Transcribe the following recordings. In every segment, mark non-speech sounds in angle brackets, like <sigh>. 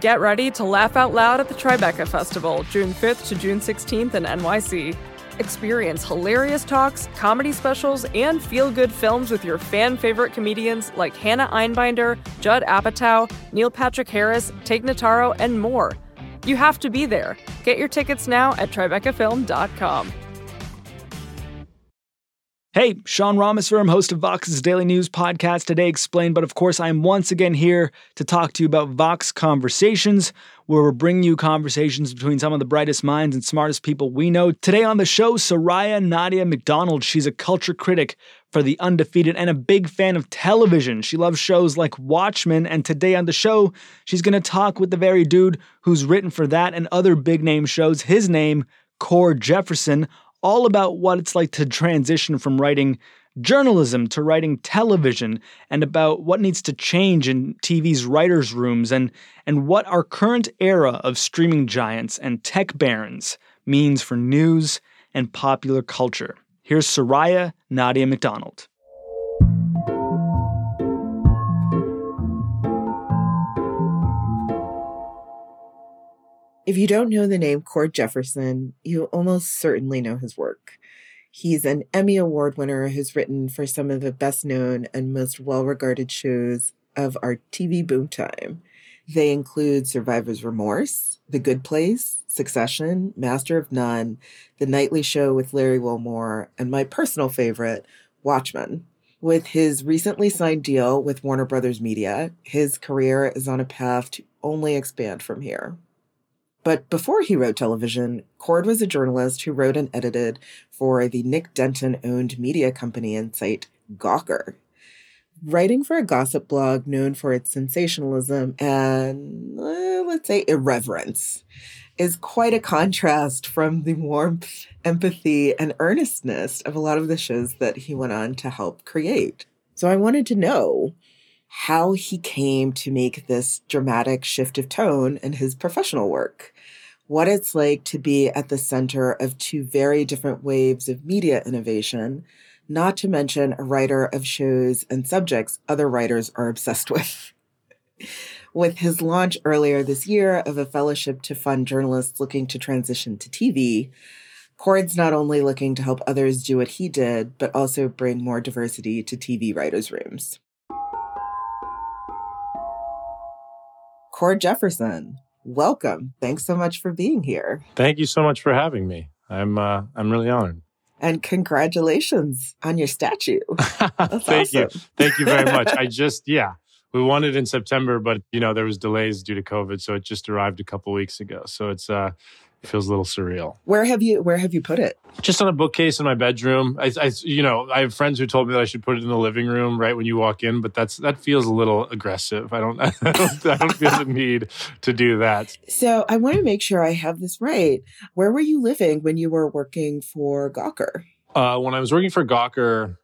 Get ready to laugh out loud at the Tribeca Festival, June 5th to June 16th in NYC. Experience hilarious talks, comedy specials, and feel good films with your fan favorite comedians like Hannah Einbinder, Judd Apatow, Neil Patrick Harris, Tig Notaro, and more. You have to be there. Get your tickets now at TribecaFilm.com. Hey, Sean Rameswaram, host of Vox's Daily News podcast, Today Explained. But of course, I'm once again here to talk to you about Vox Conversations, where we're bringing you conversations between some of the brightest minds and smartest people we know. Today on the show, Soraya Nadia McDonald. She's a culture critic for The Undefeated and a big fan of television. She loves shows like Watchmen. And today on the show, she's going to talk with the very dude who's written for that and other big name shows. His name, Cord Jefferson all about what it's like to transition from writing journalism to writing television and about what needs to change in TV's writers' rooms and, and what our current era of streaming giants and tech barons means for news and popular culture. Here's Soraya Nadia McDonald. If you don't know the name Cord Jefferson, you almost certainly know his work. He's an Emmy Award winner who's written for some of the best known and most well regarded shows of our TV boom time. They include Survivor's Remorse, The Good Place, Succession, Master of None, The Nightly Show with Larry Wilmore, and my personal favorite, Watchmen. With his recently signed deal with Warner Brothers Media, his career is on a path to only expand from here. But before he wrote television, Cord was a journalist who wrote and edited for the Nick Denton owned media company and site Gawker. Writing for a gossip blog known for its sensationalism and, uh, let's say, irreverence is quite a contrast from the warmth, empathy, and earnestness of a lot of the shows that he went on to help create. So I wanted to know how he came to make this dramatic shift of tone in his professional work what it's like to be at the center of two very different waves of media innovation, not to mention a writer of shows and subjects other writers are obsessed with. <laughs> with his launch earlier this year of a fellowship to fund journalists looking to transition to TV, Cord's not only looking to help others do what he did, but also bring more diversity to TV writers' rooms. Cord Jefferson, welcome. Thanks so much for being here. Thank you so much for having me. I'm uh, I'm really honored. And congratulations on your statue. <laughs> Thank you. Thank you very much. I <laughs> just yeah, we won it in September, but you know there was delays due to COVID, so it just arrived a couple weeks ago. So it's uh, feels a little surreal. Where have you Where have you put it? Just on a bookcase in my bedroom. I, I, you know, I have friends who told me that I should put it in the living room right when you walk in, but that's that feels a little aggressive. I don't, <laughs> I don't, I don't feel the need to do that. So I want to make sure I have this right. Where were you living when you were working for Gawker? Uh, when I was working for Gawker,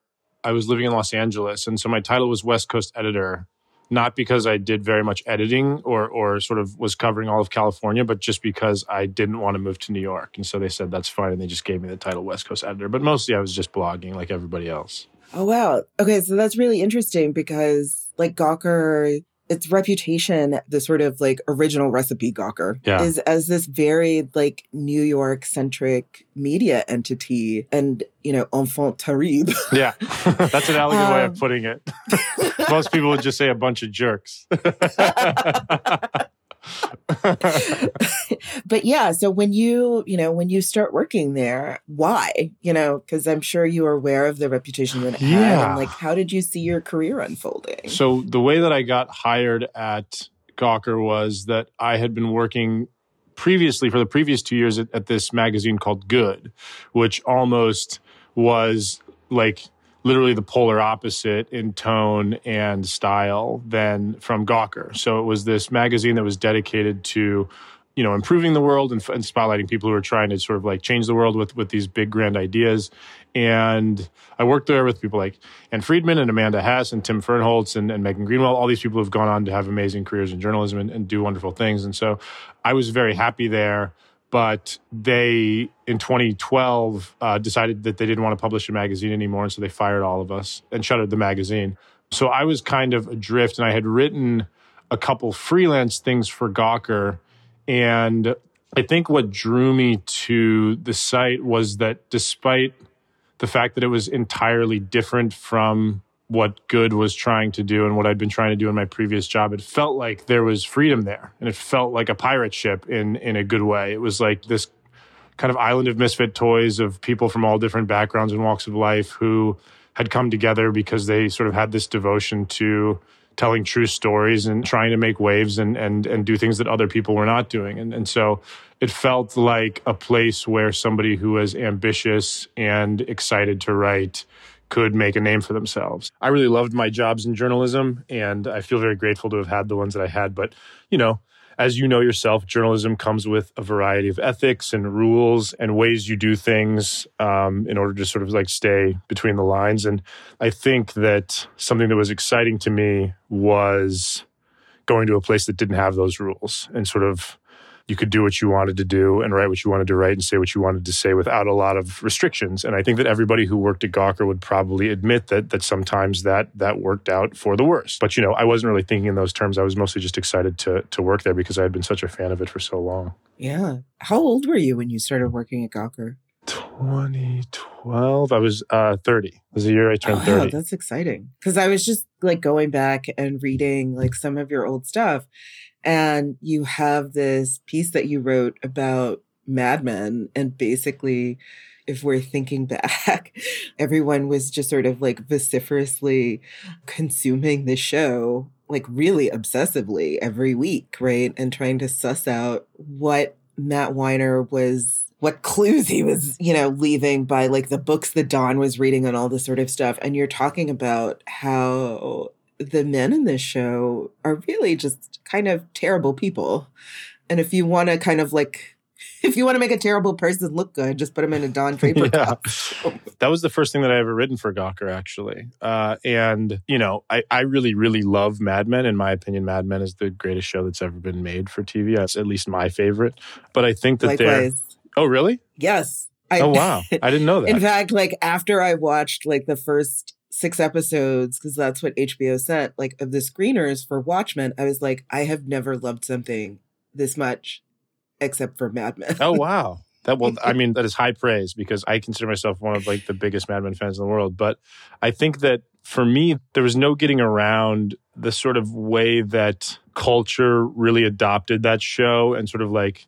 I was living in Los Angeles, and so my title was West Coast editor not because I did very much editing or or sort of was covering all of California, but just because I didn't want to move to New York. And so they said that's fine, and they just gave me the title West Coast editor. But mostly I was just blogging like everybody else. Oh wow. Okay, so that's really interesting because like Gawker its reputation, the sort of like original recipe Gawker, yeah. is as this very like New York centric media entity and, you know, enfant terrible. <laughs> yeah, that's an elegant um, way of um, putting it. <laughs> Most people would just say a bunch of jerks. <laughs> <laughs> but yeah, so when you, you know, when you start working there, why? You know, because I'm sure you are aware of the reputation that it yeah. had. And like, how did you see your career unfolding? So the way that I got hired at Gawker was that I had been working previously for the previous two years at, at this magazine called Good, which almost was like literally the polar opposite in tone and style than from Gawker. So it was this magazine that was dedicated to, you know, improving the world and, and, spotlighting people who are trying to sort of like change the world with with these big grand ideas. And I worked there with people like Ann Friedman and Amanda Hess and Tim Fernholz and, and Megan Greenwell. All these people have gone on to have amazing careers in journalism and, and do wonderful things. And so I was very happy there but they in 2012 uh, decided that they didn't want to publish a magazine anymore and so they fired all of us and shuttered the magazine so i was kind of adrift and i had written a couple freelance things for Gawker. And I think what drew me to the site was that despite the fact that it was entirely different from what good was trying to do and what I'd been trying to do in my previous job, it felt like there was freedom there. And it felt like a pirate ship in in a good way. It was like this kind of island of misfit toys of people from all different backgrounds and walks of life who had come together because they sort of had this devotion to telling true stories and trying to make waves and and and do things that other people were not doing. And and so it felt like a place where somebody who was ambitious and excited to write could make a name for themselves. I really loved my jobs in journalism and I feel very grateful to have had the ones that I had, but you know, as you know yourself, journalism comes with a variety of ethics and rules and ways you do things um, in order to sort of like stay between the lines. And I think that something that was exciting to me was going to a place that didn't have those rules and sort of you could do what you wanted to do and write what you wanted to write and say what you wanted to say without a lot of restrictions. And I think that everybody who worked at Gawker would probably admit that that sometimes that that worked out for the worst. But you know, I wasn't really thinking in those terms. I was mostly just excited to to work there because I had been such a fan of it for so long. Yeah. How old were you when you started working at Gawker? 2012. I was uh 30. It was the year I turned oh, 30. That's exciting. Because I was just like going back and reading like some of your old stuff. And you have this piece that you wrote about Mad Men. And basically, if we're thinking <laughs> back, everyone was just sort of like vociferously consuming the show, like really obsessively every week, right? And trying to suss out what Matt Weiner was what clues he was, you know, leaving by like the books that Don was reading and all this sort of stuff. And you're talking about how the men in this show are really just kind of terrible people. And if you want to kind of like, <laughs> if you want to make a terrible person look good, just put them in a Don <laughs> Draper yeah. <laughs> That was the first thing that I ever written for Gawker, actually. Uh, and, you know, I, I really, really love Mad Men. In my opinion, Mad Men is the greatest show that's ever been made for TV. It's at least my favorite. But I think that Likewise. they're. Oh, really? Yes. I, oh, wow. I didn't know that. In fact, like after I watched like the first six episodes, because that's what HBO sent, like of the screeners for Watchmen, I was like, I have never loved something this much except for Mad Men. oh, wow. That well, I <laughs> mean, that is high praise because I consider myself one of like the biggest Mad Men fans in the world. But I think that for me, there was no getting around the sort of way that culture really adopted that show and sort of like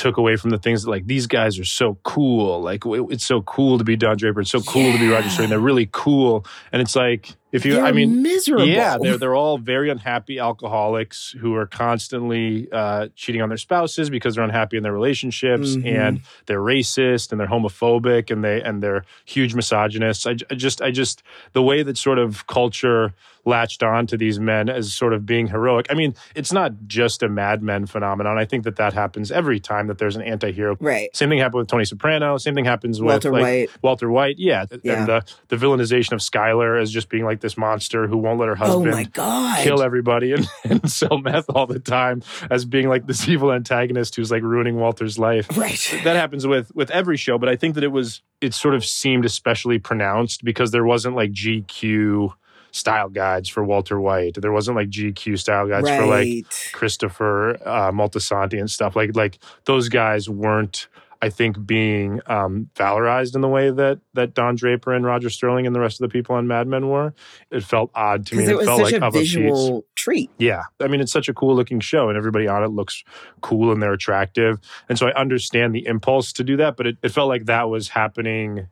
took away from the things that like these guys are so cool. Like it's so cool to be Don Draper. It's so cool yeah. to be Roger Stern. They're really cool. And it's like if you, they're I mean, miserable. Yeah, they're they're all very unhappy alcoholics who are constantly uh, cheating on their spouses because they're unhappy in their relationships, mm-hmm. and they're racist and they're homophobic and they and they're huge misogynists. I, I just I just the way that sort of culture latched on to these men as sort of being heroic. I mean, it's not just a Mad Men phenomenon. I think that that happens every time that there's an anti-hero. Right. Same thing happened with Tony Soprano. Same thing happens with Walter like, White. Walter White. Yeah. yeah. And the the villainization of Skyler as just being like this monster who won't let her oh husband oh my God. kill everybody and, <laughs> and sell meth all the time as being like this evil antagonist who's like ruining Walter's life. Right. That happens with with every show, but I think that it was it sort of seemed especially pronounced because there wasn't like GQ style guides for Walter White. There wasn't like GQ style guides right. for like Christopher uh, Moltisanti and stuff. Like like those guys weren't I think being um, valorized in the way that that Don Draper and Roger Sterling and the rest of the people on Mad Men were. It felt odd to me. It, was felt like a visual treat. Yeah, I mean it's such a cool looking show, and everybody on it looks cool and they're attractive, and so I understand the impulse to do that, but it, it felt like that was happening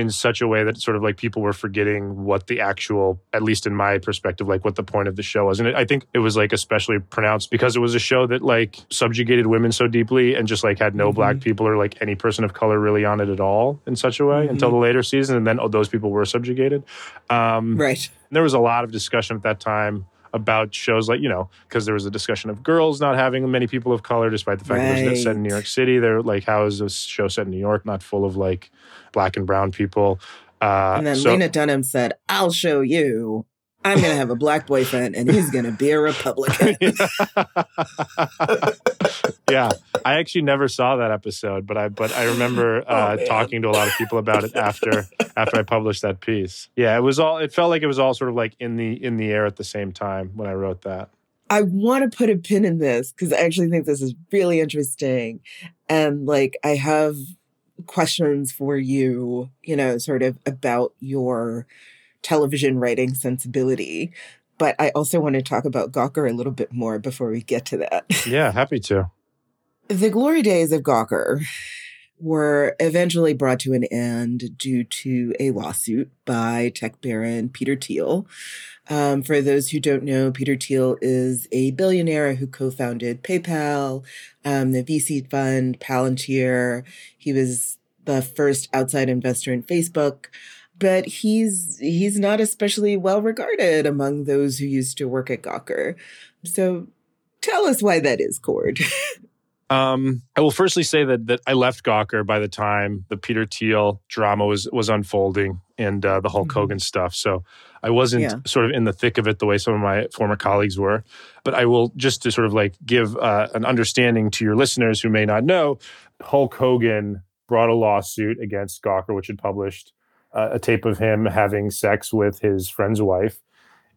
in such a way that sort of like people were forgetting what the actual, at least in my perspective, like what the point of the show was. And it, I think it was like especially pronounced because it was a show that like subjugated women so deeply and just like had no mm-hmm. black people or like any person of color really on it at all in such a way mm-hmm. until the later season. And then oh, those people were subjugated. Um, right. There was a lot of discussion at that time about shows like you know because there was a discussion of girls not having many people of color despite the fact right. that it was set in new york city they're like how is this show set in new york not full of like black and brown people uh, and then so, Lena Dunham said, "I'll show you. I'm going to have a black boyfriend, and he's going to be a Republican." <laughs> yeah, I actually never saw that episode, but I but I remember <laughs> oh, uh, oh, talking to a lot of people about it after after I published that piece. Yeah, it was all. It felt like it was all sort of like in the in the air at the same time when I wrote that. I want to put a pin in this because I actually think this is really interesting. And like, I have questions for you, you know, sort of about your television writing sensibility. But I also want to talk about Gawker a little bit more before we get to that. <laughs> Yeah, happy to. The glory days of Gawker were eventually brought to an end due to a lawsuit by tech baron Peter Thiel. Um, for those who don't know, Peter Thiel is a billionaire who co-founded PayPal, um, the VC fund Palantir. He was the first outside investor in Facebook, but he's he's not especially well regarded among those who used to work at Gawker. So tell us why that is, Cord. <laughs> Um, I will firstly say that that I left Gawker by the time the Peter Thiel drama was was unfolding and uh, the Hulk mm-hmm. Hogan stuff. So I wasn't yeah. sort of in the thick of it the way some of my former colleagues were. But I will just to sort of like give uh, an understanding to your listeners who may not know, Hulk Hogan brought a lawsuit against Gawker, which had published a tape of him having sex with his friend's wife.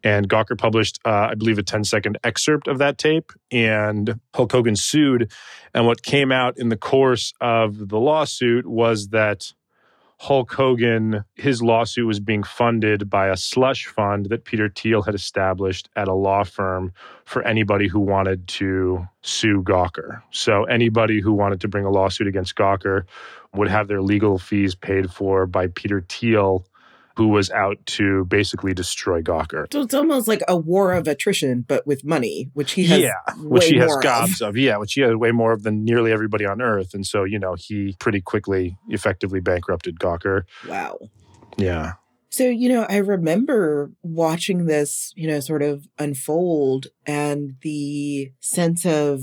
And Gawker published, uh, I believe, a 10 second excerpt of that tape. And Hulk Hogan sued. And what came out in the course of the lawsuit was that Hulk Hogan, his lawsuit was being funded by a slush fund that Peter Thiel had established at a law firm for anybody who wanted to sue Gawker. So anybody who wanted to bring a lawsuit against Gawker would have their legal fees paid for by Peter Thiel who was out to basically destroy Gawker. So it's almost like a war of attrition, but with money, which he has. Yeah, which he has gobs of. of. Yeah, which he has way more of than nearly everybody on Earth. And so, you know, he pretty quickly, effectively bankrupted Gawker. Wow. Yeah. So, you know, I remember watching this, you know, sort of unfold and the sense of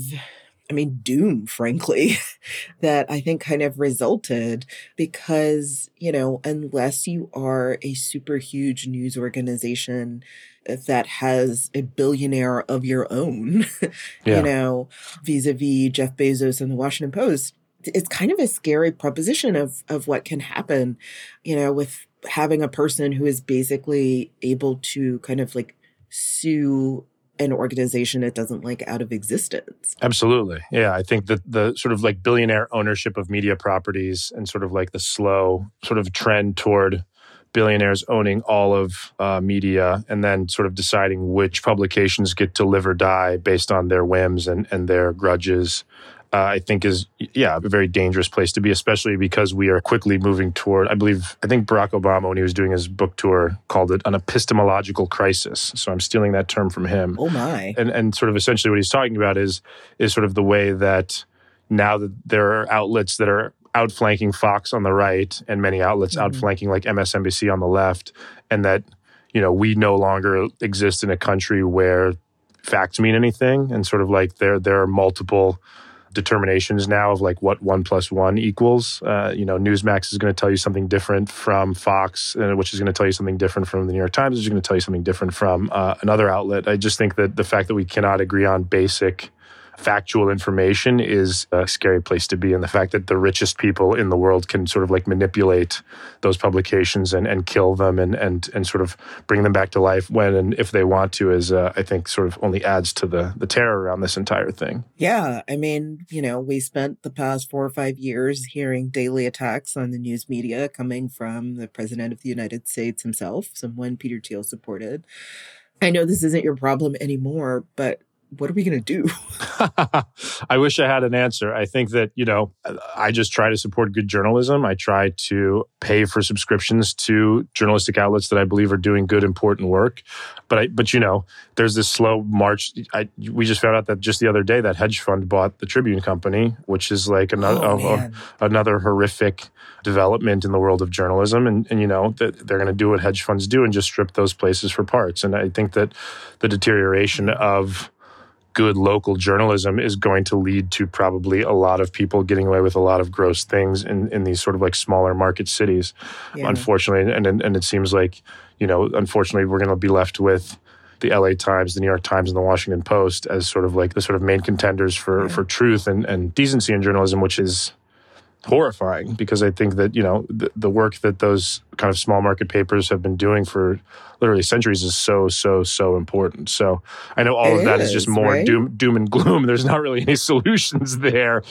I mean, doom, frankly, <laughs> that I think kind of resulted because, you know, unless you are a super huge news organization that has a billionaire of your own, <laughs> yeah. you know, vis a vis Jeff Bezos and the Washington Post, it's kind of a scary proposition of, of what can happen, you know, with having a person who is basically able to kind of like sue an organization it doesn't like out of existence. Absolutely. Yeah. I think that the sort of like billionaire ownership of media properties and sort of like the slow sort of trend toward billionaires owning all of uh, media and then sort of deciding which publications get to live or die based on their whims and, and their grudges uh, I think is, yeah, a very dangerous place to be, especially because we are quickly moving toward, I believe, I think Barack Obama, when he was doing his book tour, called it an epistemological crisis. So I'm stealing that term from him. Oh, my. And, and sort of essentially what he's talking about is, is sort of the way that now that there are outlets that are outflanking Fox on the right and many outlets mm-hmm. outflanking like MSNBC on the left, and that, you know, we no longer exist in a country where facts mean anything and sort of like there there are multiple determinations now of like what one plus one equals. Uh, you know, Newsmax is going to tell you something different from Fox, uh, which is going to tell you something different from the New York Times, which is going to tell you something different from uh, another outlet. I just think that the fact that we cannot agree on basic factual information is a scary place to be. And the fact that the richest people in the world can sort of like manipulate those publications and, and kill them and, and, and sort of bring them back to life when and if they want to is, uh, I think, sort of only adds to the, the terror around this entire thing. Yeah. I mean, you know, we spent the past four or five years hearing daily attacks on the news media coming from the president of the United States himself, someone Peter Thiel supported. I know this isn't your problem anymore, but what are we going to do? <laughs> I wish I had an answer. I think that, you know, I just try to support good journalism. I try to pay for subscriptions to journalistic outlets that I believe are doing good, important work. But I, but you know, there's this slow march. I, we just found out that just the other day that hedge fund bought the Tribune Company, which is like another, oh, a, a, another horrific development in the world of journalism. And, and you know, that they're going to do what hedge funds do and just strip those places for parts. And I think that the deterioration of good local journalism is going to lead to probably a lot of people getting away with a lot of gross things in, in these sort of like smaller market cities, yeah. unfortunately. And, and, and it seems like, you know, unfortunately, we're going to be left with the LA Times, the New York Times, and the Washington Post as sort of like the sort of main contenders for, yeah. for truth and, and decency in journalism, which is horrifying because I think that you know the, the work that those kind of small market papers have been doing for literally centuries is so so so important. So I know all It of that is is, just more right? doom doom and gloom. <laughs> There's not really any solutions there.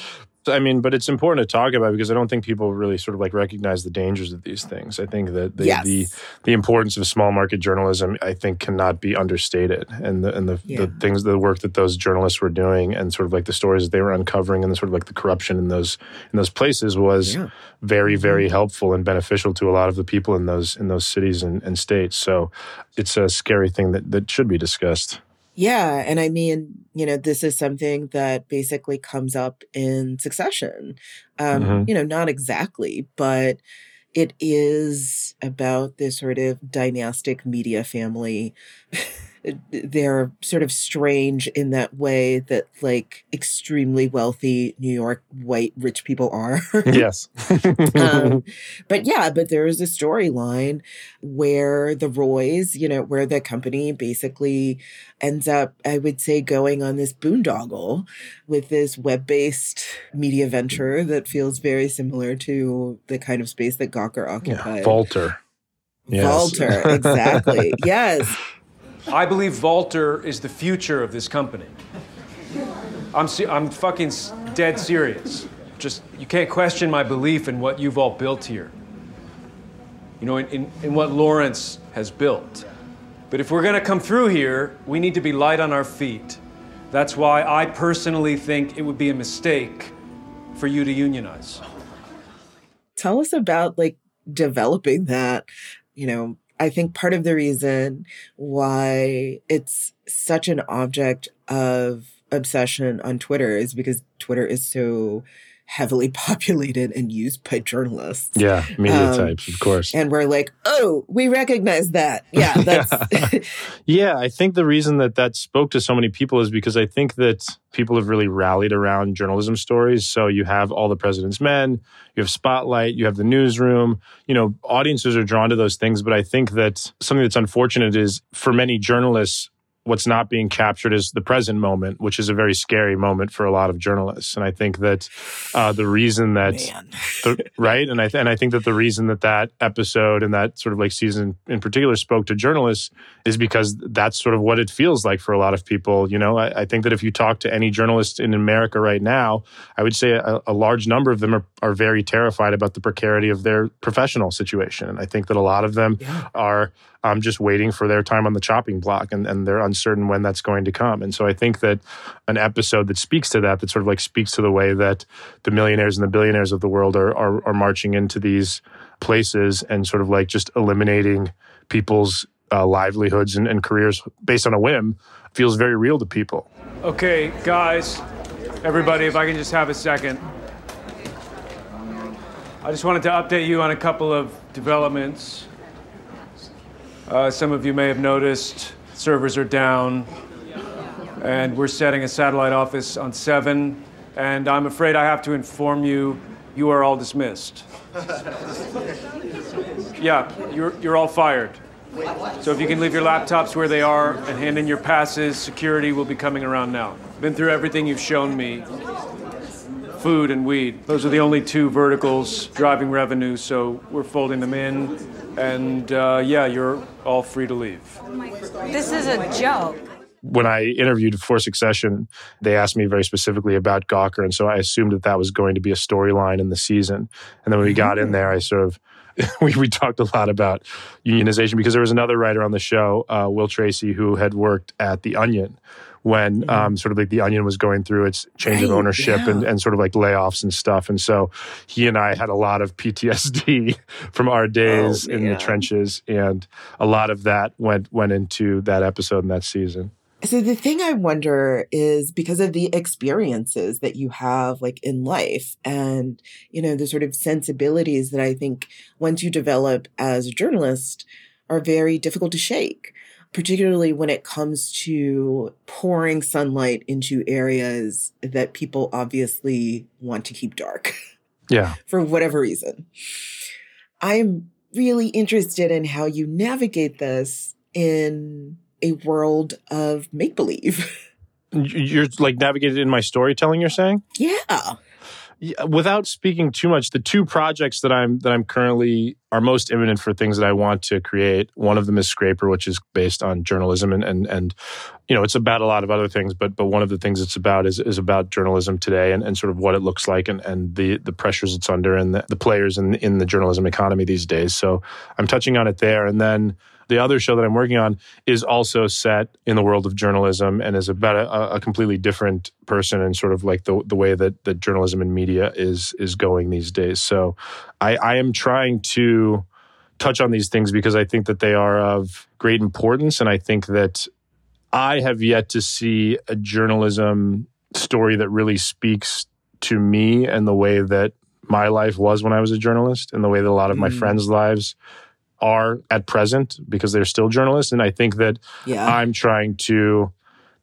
I mean, but it's important to talk about because I don't think people really sort of like recognize the dangers of these things. I think that the Yes. the, the importance of small market journalism, I think, cannot be understated. And the and the, Yeah. the things, the work that those journalists were doing, and sort of like the stories they were uncovering, and the sort of like the corruption in those in those places was Yeah. very, Mm-hmm. very helpful and beneficial to a lot of the people in those in those cities and, and states. So it's a scary thing that that should be discussed. Yeah. And I mean, you know, this is something that basically comes up in succession. Um, Mhm. You know, not exactly, but it is about this sort of dynastic media family. <laughs> They're sort of strange in that way that, like, extremely wealthy New York white rich people are. <laughs> yes. um, <laughs> but yeah, but there is a storyline where the Roys, you know, where the company basically ends up, I would say, going on this boondoggle with this web based media venture that feels very similar to the kind of space that Gawker yeah. occupied. Vaulter. Yes. Vaulter, exactly. <laughs> yes. I believe Vaulter is the future of this company. I'm, se- I'm fucking dead serious. Just, you can't question my belief in what you've all built here. You know, in, in, in what Lawrence has built. But if we're gonna come through here, we need to be light on our feet. That's why I personally think it would be a mistake for you to unionize. tell us about like developing that you know i think part of the reason why it's such an object of obsession on twitter is because twitter is so heavily <laughs> populated and used by journalists Yeah, media Um, types, of course. and we're like oh we recognize that <laughs> yeah that's <laughs> Yeah, I think the reason that that spoke to so many people is because I think that people have really rallied around journalism stories. So you have all the president's men, you have Spotlight, you have the newsroom. You know, audiences are drawn to those things. But I think that something that's unfortunate is for many journalists, what's not being captured is the present moment, which is a very scary moment for a lot of journalists. And I think that uh, the reason that the, <laughs> right and I th- and I think that the reason that that episode and that sort of like season in particular spoke to journalists is because that's sort of what it feels like for a lot of people. You know, I, I think that if you talk to any journalist in America right now, I would say a, a large number of them are, are very terrified about the precarity of their professional situation, and I think that a lot of them Yeah. are um, just waiting for their time on the chopping block, and, and they're uncertain when that's going to come. And so I think that an episode that speaks to that, that sort of like speaks to the way that the millionaires and the billionaires of the world are, are, are marching into these places and sort of like just eliminating people's uh, livelihoods and, and careers based on a whim feels very real to people. Okay, guys, everybody, if I can just have a second. I just wanted to update you on a couple of developments. Uh, some of you may have noticed servers are down, and we're setting a satellite office on 7, and I'm afraid I have to inform you you are all dismissed. Yeah, you're, you're all fired. So if you can leave your laptops where they are and hand in your passes, security will be coming around now. Been through everything you've shown me. Food and weed. Those are the only two verticals driving revenue, so we're folding them in. And uh, yeah, you're all free to leave. This is a joke. When I interviewed for Succession, they asked me very specifically about Gawker, and so I assumed that that was going to be a storyline in the season. And then when we got in <laughs> there, I sort of <laughs> we, we talked a lot about unionization because there was another writer on the show, uh, Will Tracy, who had worked at The Onion when um, sort of like The Onion was going through its change of ownership and, yeah. and sort of like layoffs and stuff. And so he and I had a lot of PTSD <laughs> from our days in the trenches, and a lot of that went went into that episode and that season. So the thing I wonder is because of the experiences that you have like in life and you know the sort of sensibilities that I think once you develop as a journalist are very difficult to shake particularly when it comes to pouring sunlight into areas that people obviously want to keep dark <laughs> Yeah. for whatever reason. I'm really interested in how you navigate this in a world of make believe. <laughs> You're like navigated in my storytelling, you're saying? yeah. Without speaking too much, the two projects that I'm that I'm currently are most imminent for things that I want to create. One of them is Scraper, which is based on journalism and and and you know it's about a lot of other things, but but one of the things it's about is is about journalism today and, and sort of what it looks like and, and the the pressures it's under and the, the players in in the journalism economy these days. So I'm touching on it there, and then the other show that I'm working on is also set in the world of journalism and is about a, a completely different person and sort of like the, the way that, that journalism and media is is going these days. So I, I am trying to touch on these things because I think that they are of great importance. And I think that I have yet to see a journalism story that really speaks to me and the way that my life was when I was a journalist and the way that a lot of my mm. friends' lives are at present because they're still journalists. And I think that yeah. I'm trying to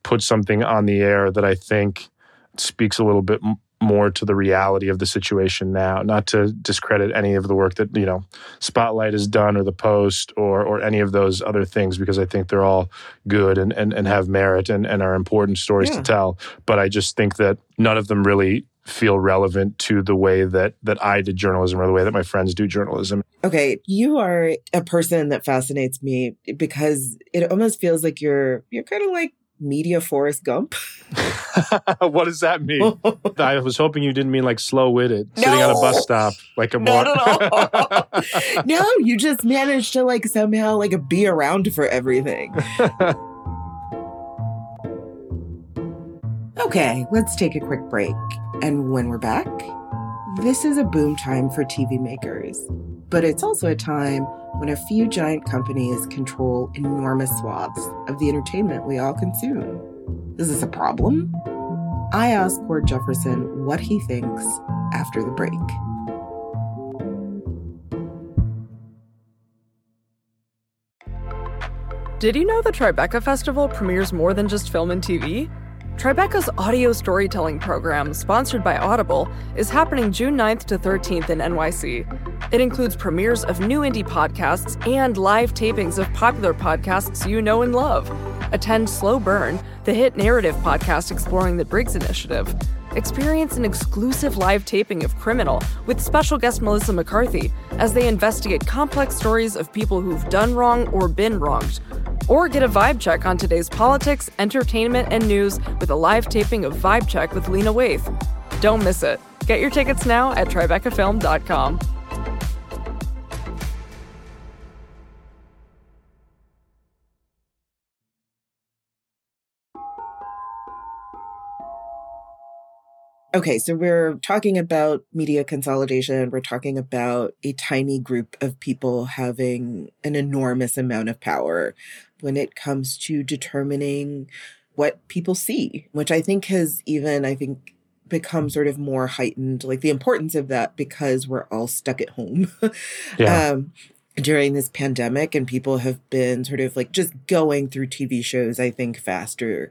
put something on the air that I think speaks a little bit more to the reality of the situation now not to discredit any of the work that you know spotlight has done or the post or or any of those other things because i think they're all good and and, and have merit and, and are important stories yeah. to tell but i just think that none of them really feel relevant to the way that that I did journalism or the way that my friends do journalism. Okay, you are a person that fascinates me because it almost feels like you're you're kind of like media Forrest Gump. <laughs> <laughs> what does that mean? <laughs> I was hoping you didn't mean like slow witted, no. sitting on a bus stop like a no. no, you just managed to like somehow like be around for everything. okay, let's take a quick break. And when we're back, this is a boom time for TV makers. But it's also a time when a few giant companies control enormous swaths of the entertainment we all consume. Is this a problem? I asked Cord Jefferson what he thinks after the break. Did you know the Tribeca Festival premieres more than just film and TV? Tribeca's audio storytelling program, sponsored by Audible, is happening June 9th to 13th in NYC. It includes premieres of new indie podcasts and live tapings of popular podcasts you know and love. Attend Slow Burn, the hit narrative podcast exploring the Briggs Initiative. Experience an exclusive live taping of Criminal with special guest Melissa McCarthy as they investigate complex stories of people who've done wrong or been wronged or get a vibe check on today's politics, entertainment, and news with a live taping of Vibe Check with Lena Waithe. Don't miss it. Get your tickets now at TribecaFilm.com. Okay, so we're talking about media consolidation. We're talking about a tiny group of people having an enormous amount of power when it comes to determining what people see, which I think has even, I think, become sort of more heightened, like the importance of that because we're all stuck at home. <laughs> yeah. Um, during this pandemic and people have been sort of like just going through TV shows, I think, faster.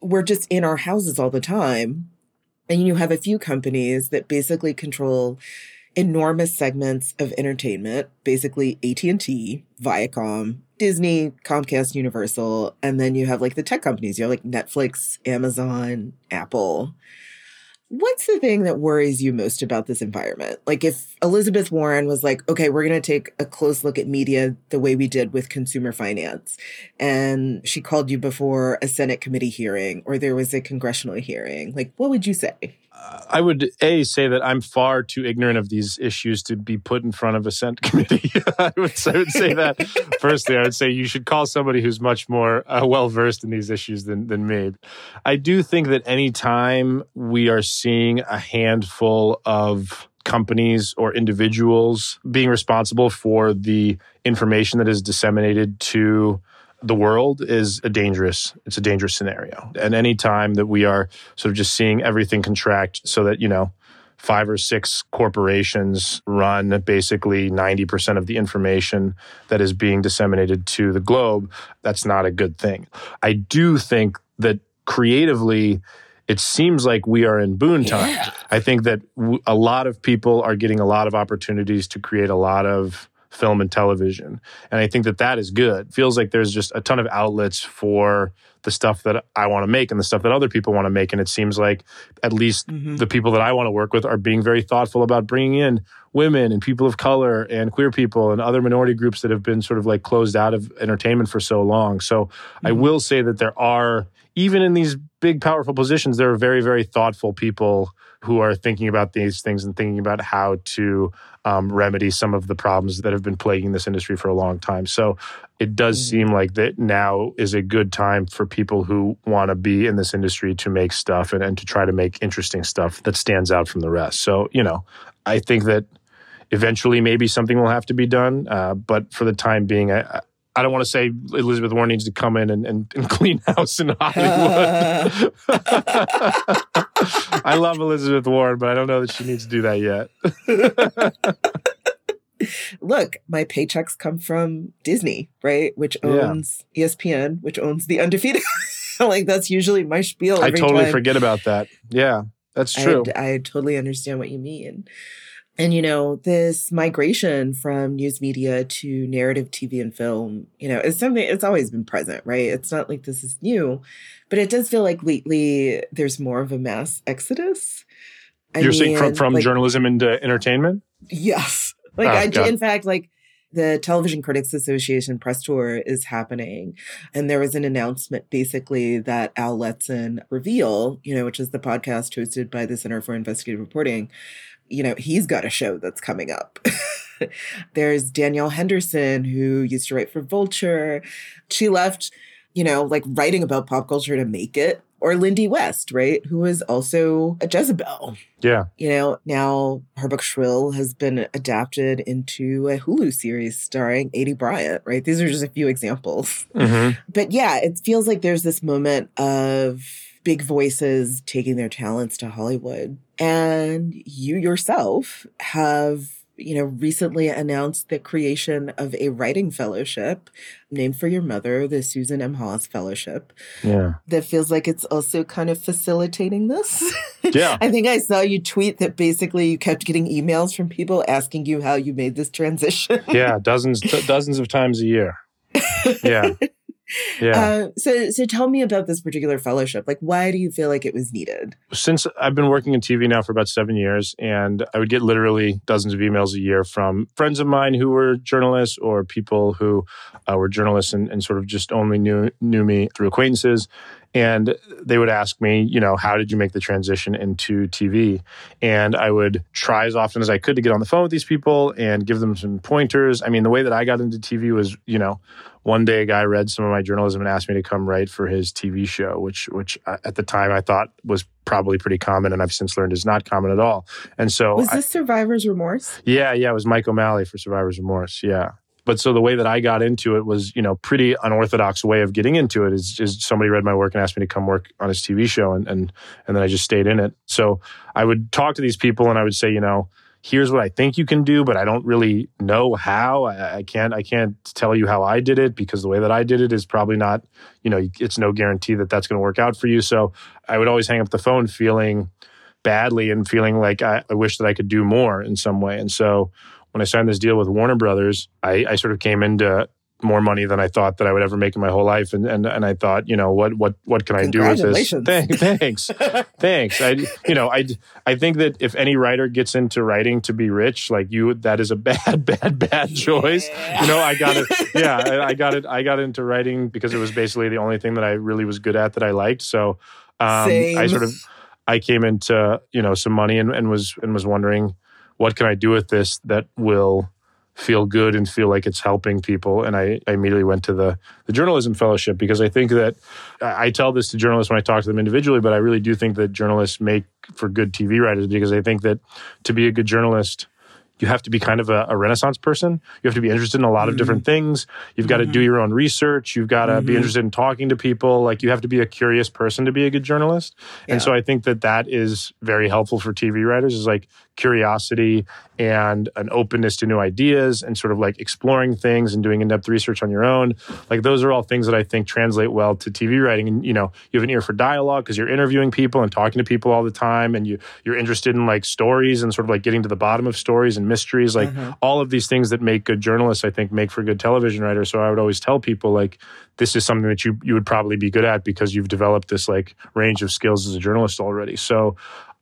We're just in our houses all the time and you have a few companies that basically control enormous segments of entertainment, basically AT&T, Viacom, Disney, Comcast, Universal, and then you have like the tech companies, you have like Netflix, Amazon, Apple. What's the thing that worries you most about this environment? Like, if Elizabeth Warren was like, okay, we're going to take a close look at media the way we did with consumer finance, and she called you before a Senate committee hearing or there was a congressional hearing, like, what would you say? I would a say that I'm far too ignorant of these issues to be put in front of a Senate <laughs> committee. <laughs> I, would, I would say that <laughs> firstly. I would say you should call somebody who's much more uh, well versed in these issues than than me. I do think that any time we are seeing a handful of companies or individuals being responsible for the information that is disseminated to the world is a dangerous it's a dangerous scenario. And any time that we are sort of just seeing everything contract so that you know five or six corporations run basically 90% of the information that is being disseminated to the globe that's not a good thing. I do think that creatively it seems like we are in boon time. Yeah. I think that a lot of people are getting a lot of opportunities to create a lot of film and television. And I think that that is good. Feels like there's just a ton of outlets for the stuff that I want to make and the stuff that other people want to make. And it seems like at least Mhm. the people that I want to work with are being very thoughtful about bringing in women and people of color and queer people and other minority groups that have been sort of like closed out of entertainment for so long. So I will say that there are, even in these big, powerful positions, there are very, very thoughtful people who are thinking about these things and thinking about how to um, remedy some of the problems that have been plaguing this industry for a long time. So it does seem like that now is a good time for people who want to be in this industry to make stuff and, and to try to make interesting stuff that stands out from the rest. So, you know, I think that eventually maybe something will have to be done. Uh, but for the time being, I, I- don't want to say Elizabeth Warren needs to come in and, and, and <laughs> clean house in Hollywood. <laughs> I love Elizabeth Warren, but I don't know that she needs to do that yet. <laughs> Look, my paychecks come from Disney, right? Which owns E ESPN, which owns The Undefeated. like that's usually my spiel. I totally time. forget about that. Yeah, that's true. I, I totally understand what you mean. And, you know, this migration from news media to narrative TV and film, you know, is something, it's always been present, right? It's not like this is new, but it does feel like lately there's more of a mass exodus. I You're saying from, from like, journalism into entertainment? Yes. <laughs> Like, Oh, I, God. in fact, like, the Television Critics Association press tour is happening. And there was an announcement basically that Al Letson Reveal, you know, which is the podcast hosted by the Center for Investigative Reporting, you know, he's got a show that's coming up. <laughs> There's Danielle Henderson, who used to write for Vulture. She left, you know, like writing about pop culture to make it. Or Lindy West, right? Who was also a Jezebel. Yeah. You know, now her book Shrill has been adapted into a Hulu series starring Aidy Bryant, right? These are just a few examples. Mm-hmm. But yeah, it feels like there's this moment of big voices taking their talents to Hollywood. And you yourself have, you know, recently announced the creation of a writing fellowship named for your mother, the Susan M. Haas Fellowship, Yeah. that feels like it's also kind of facilitating this. <laughs> Yeah. I think I saw you tweet that basically you kept getting emails from people asking you how you made this transition. Yeah. Dozens, dozens of times a year. <laughs> Yeah. Yeah. Uh, so, so tell me about this particular fellowship. Like, why do you feel like it was needed? since I've been working in TV now for about seven years, and I would get literally dozens of emails a year from friends of mine who were journalists or people who uh, were journalists and, and sort of just only knew knew me through acquaintances. And they would ask me, you know, how did you make the transition into TV? And I would try as often as I could to get on the phone with these people and give them some pointers. I mean, the way that I got into TV was, you know, one day a guy read some of my journalism and asked me to come write for his TV show, which which uh, at the time I thought was probably pretty common, and I've since learned is not common at all. And so, Was I- this survivor's remorse? yeah, yeah, it was Mike O'Malley for Survivor's Remorse. Yeah. But so the way that I got into it was, you know, pretty unorthodox way of getting into it is, is somebody read my work and asked me to come work on his TV show and, and and then I just stayed in it. So I would talk to these people and I would say, you know, here's what I think you can do, but I don't really know how. I, I can't I can't tell you how I did it because the way that I did it is probably not, you know, it's no guarantee that that's going to work out for you. So I would always hang up the phone feeling badly and feeling like I, I wish that I could do more in some way. And so when I signed this deal with Warner Brothers, I, I sort of came into more money than I thought that I would ever make in my whole life, and and, and I thought, you know, what what what can I do with this? Congratulations. Thank- <laughs> Thanks, <laughs> thanks. I you know I I think that if any writer gets into writing to be rich, like you, that is a <laughs> bad bad bad choice. You know, I got it. Yeah, I, I got it. I got into writing because it was basically the only thing that I really was good at that I liked. So um. I sort of I came into you know some money and, and was and was wondering what can I do with this that will feel good and feel like it's helping people. And I, I immediately went to the the journalism fellowship because I think that I tell this to journalists when I talk to them individually, but I really do think that journalists make for good TV writers because I think that to be a good journalist. You have to be kind of a, a renaissance person. You have to be interested in a lot of different mm-hmm. things. You've got to do mm-hmm. your own research. You've got to be mm-hmm. interested in talking to people. Like you have to be a curious person to be a good journalist. And so I think that that is very helpful for TV writers is like curiosity and an openness to new ideas and sort of like exploring things and doing in-depth research on your own. Like those are all things that i think translate well to tv writing. And you know you have an ear for dialogue because you're interviewing people and talking to people all the time and you you're interested in like stories and sort of like getting to the bottom of stories and mysteries. Like mm-hmm. all of these things that make good journalists i think make for good television writers. So i would always tell people like this is something that you you would probably be good at because you've developed this like range of skills as a journalist already. So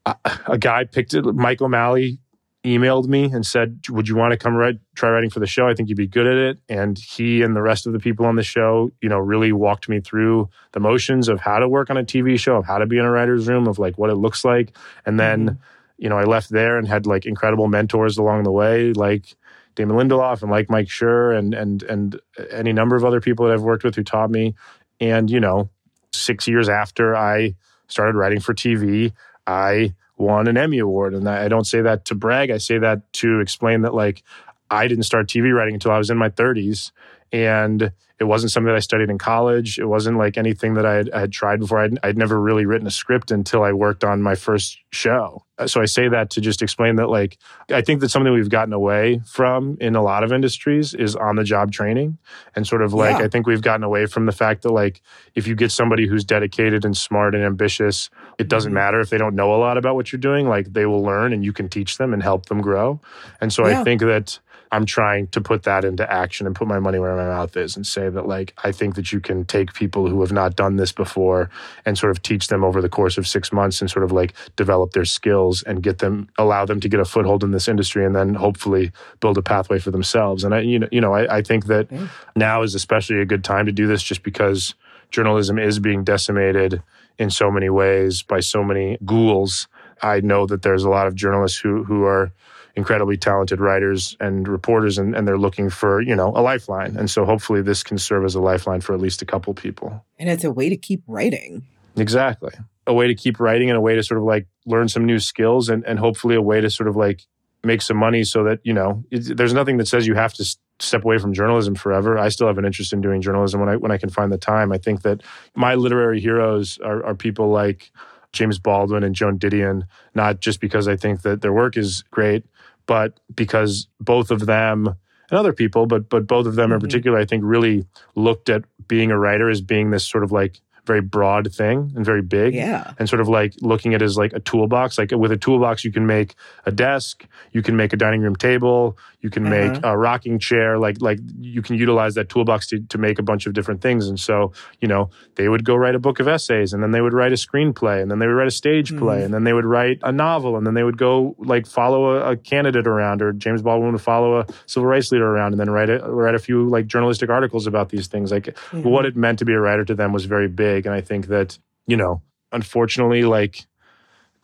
a guy picked it. Mike O'Malley emailed me and said, "Would you want to come write, try writing for the show? I think you'd be good at it." And he and the rest of the people on the show, you know, really walked me through the motions of how to work on a TV show, of how to be in a writer's room, of like what it looks like. And then, mm-hmm. you know, I left there and had like incredible mentors along the way, like Damon Lindelof and like Mike Schur and and and any number of other people that I've worked with who taught me. And you know, six years after I started writing for TV, I won an Emmy Award. And I don't say that to brag. I say that to explain that, like, I didn't start TV writing until I was in my 30s. And it wasn't something that I studied in college. It wasn't like anything that I had, I had tried before. I'd, I'd, never really written a script until I worked on my first show. Uh, so I say that to just explain that, like, I think that something we've gotten away from in a lot of industries is on the job training. And sort of like, yeah. I think we've gotten away from the fact that, like, if you get somebody who's dedicated and smart and ambitious, it doesn't mm-hmm. matter if they don't know a lot about what you're doing. Like, they will learn and you can teach them and help them grow. And so yeah. I think that I'm trying to put that into action and put my money where my mouth is and say that like I think that you can take people who have not done this before and sort of teach them over the course of 6 months and sort of like develop their skills and get them allow them to get a foothold in this industry and then hopefully build a pathway for themselves. And I you know you know I, I think that mm. now is especially a good time to do this just because journalism is being decimated in so many ways by so many ghouls. I know that there's a lot of journalists who who are incredibly talented writers and reporters, and, and they're looking for, you know, a lifeline. And so hopefully this can serve as a lifeline for at least a couple people. And it's a way to keep writing. Exactly. A way to keep writing and a way to sort of like learn some new skills and, and hopefully a way to sort of like make some money so that, you know, there's nothing that says you have to step away from journalism forever. I still have an interest in doing journalism when I when I can find the time. I think that my literary heroes are, are people like James Baldwin and Joan Didion, not just because I think that their work is great, but because both of them and other people, but but both of them mm-hmm. in particular, I think really looked at being a writer as being this sort of like very broad thing and very big. Yeah. And sort of like looking at it as like a toolbox. Like with a toolbox, you can make a desk, you can make a dining room table, you can uh-huh. make a rocking chair. Like like you can utilize that toolbox to, to make a bunch of different things. And so, you know, they would go write a book of essays and then they would write a screenplay and then they would write a stage mm-hmm. play and then they would write a novel and then they would go like follow a, a, candidate around or James Baldwin would follow a civil rights leader around and then write a, write a few like journalistic articles about these things. Like mm-hmm. what it meant to be a writer to them was very big big. And I think that, you know, unfortunately, like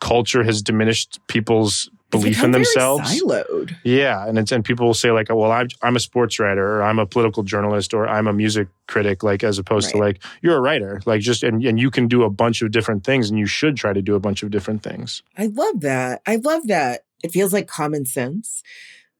culture has diminished people's belief in themselves. siloed. Yeah, and it's and people will say like, oh, "Well, I'm I'm a sports writer, or I'm a political journalist, or I'm a music critic," like as opposed right. to like you're a writer, like just and and you can do a bunch of different things, and you should try to do a bunch of different things. I love that. I love that. It feels like common sense.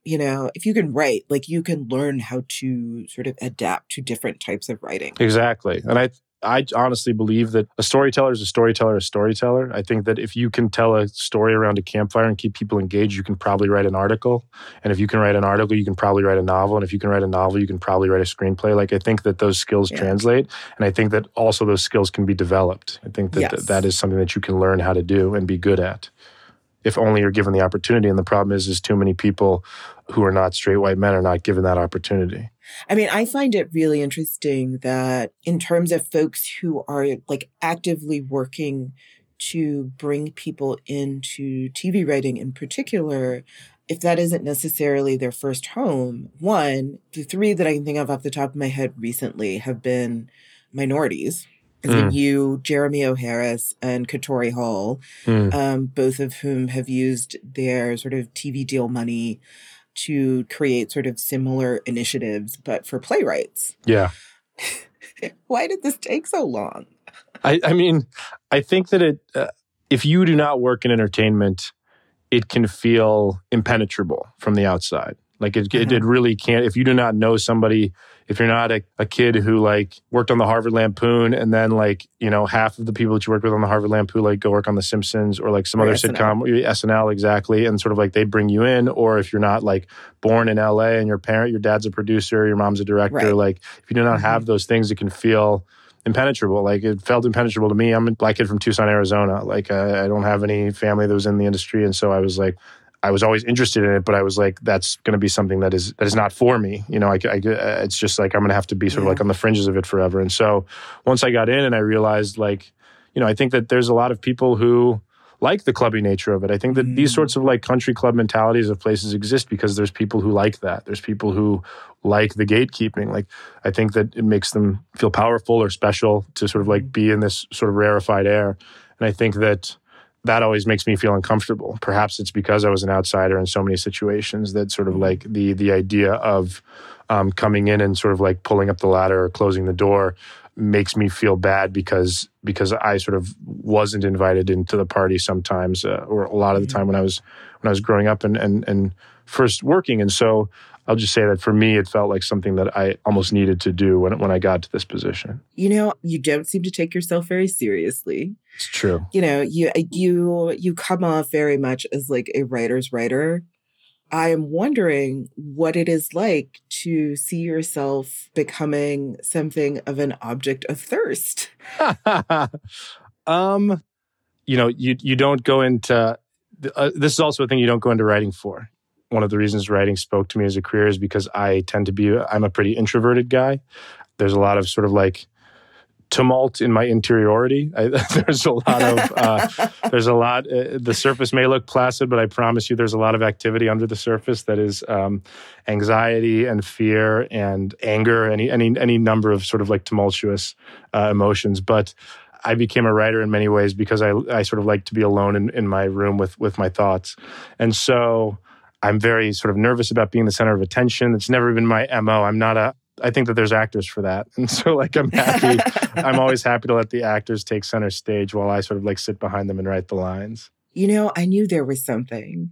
You know, if you can write, like you can learn how to sort of adapt to different types of writing. Exactly. And I I honestly believe that a storyteller is a storyteller, a storyteller. I think that if you can tell a story around a campfire and keep people engaged, you can probably write an article. And if you can write an article, you can probably write a novel. And if you can write a novel, you can probably write a screenplay. Like I think that those skills yeah. translate. And I think that also those skills can be developed. I think that yes. th- that is something that you can learn how to do and be good at. If only you're given the opportunity. And the problem is, is too many people who are not straight white men are not given that opportunity. I mean, I find it really interesting that in terms of folks who are like actively working to bring people into TV writing in particular, if that isn't necessarily their first home, one, the three that I can think of off the top of my head recently have been minorities. Mm. you, Jeremy O. Harris, and Katori Hall, mm. um, both of whom have used their sort of TV deal money to create sort of similar initiatives, but for playwrights. Yeah. <laughs> Why did this take so long? I, I mean, I think that it, uh, if you do not work in entertainment, it can feel impenetrable from the outside. Like it, it, it really can't. If you do not know somebody, if you're not a, a kid who like worked on the Harvard Lampoon, and then like you know half of the people that you work with on the Harvard Lampoon like go work on The Simpsons or like some Or other SNL. sitcom, SNL exactly, and sort of like they bring you in. Or if you're not like born in LA and your parent, your dad's a producer, your mom's a director, Right. like if you do not have mm-hmm. those things, it can feel impenetrable. Like it felt impenetrable to me. I'm a black kid from Tucson, Arizona. Like I, I don't have any family that was in the industry, and so I was like, I was always interested in it, but I was like, that's going to be something that is that is not for me. You know, I, I uh, it's just like I'm going to have to be sort of like on the fringes of it forever. And so once I got in, and I realized like, you know, I think that there's a lot of people who like the clubby nature of it. I think that these mm. sorts of like country club mentalities of places exist because there's people who like that. There's people who like the gatekeeping. Like I think that it makes them feel powerful or special to sort of like mm. be in this sort of rarefied air. And I think that that always makes me feel uncomfortable. Perhaps it's because I was an outsider in so many situations that sort of like the the idea of um, coming in and sort of like pulling up the ladder or closing the door makes me feel bad because because I sort of wasn't invited into the party sometimes uh, or a lot of the time when I was when I was growing up and and and first working. And so I'll just say that for me it felt like something that I almost needed to do when when I got to this position. You know, you don't seem to take yourself very seriously. It's true. You know, you you you come off very much as like a writer's writer. I am wondering what it is like to see yourself becoming something of an object of thirst. <laughs> um, you know, you you don't go into. Uh, this is also a thing you don't go into writing for. One of the reasons writing spoke to me as a career is because I tend to be. I'm a pretty introverted guy. There's a lot of sort of like tumult in my interiority. I, <laughs> there's a lot of. Uh, <laughs> there's a lot. Uh, the surface may look placid, but I promise you, there's a lot of activity under the surface that is um, anxiety and fear and anger, any any any number of sort of like tumultuous uh, emotions. But I became a writer in many ways because I I sort of like to be alone in, in my room with with my thoughts, and so. I'm very sort of nervous about being the center of attention. It's never been my MO. I'm not a I think that there's actors for that. <laughs> And so like I'm happy <laughs> I'm always happy to let the actors take center stage while I sort of like sit behind them and write the lines. You know, I knew there was something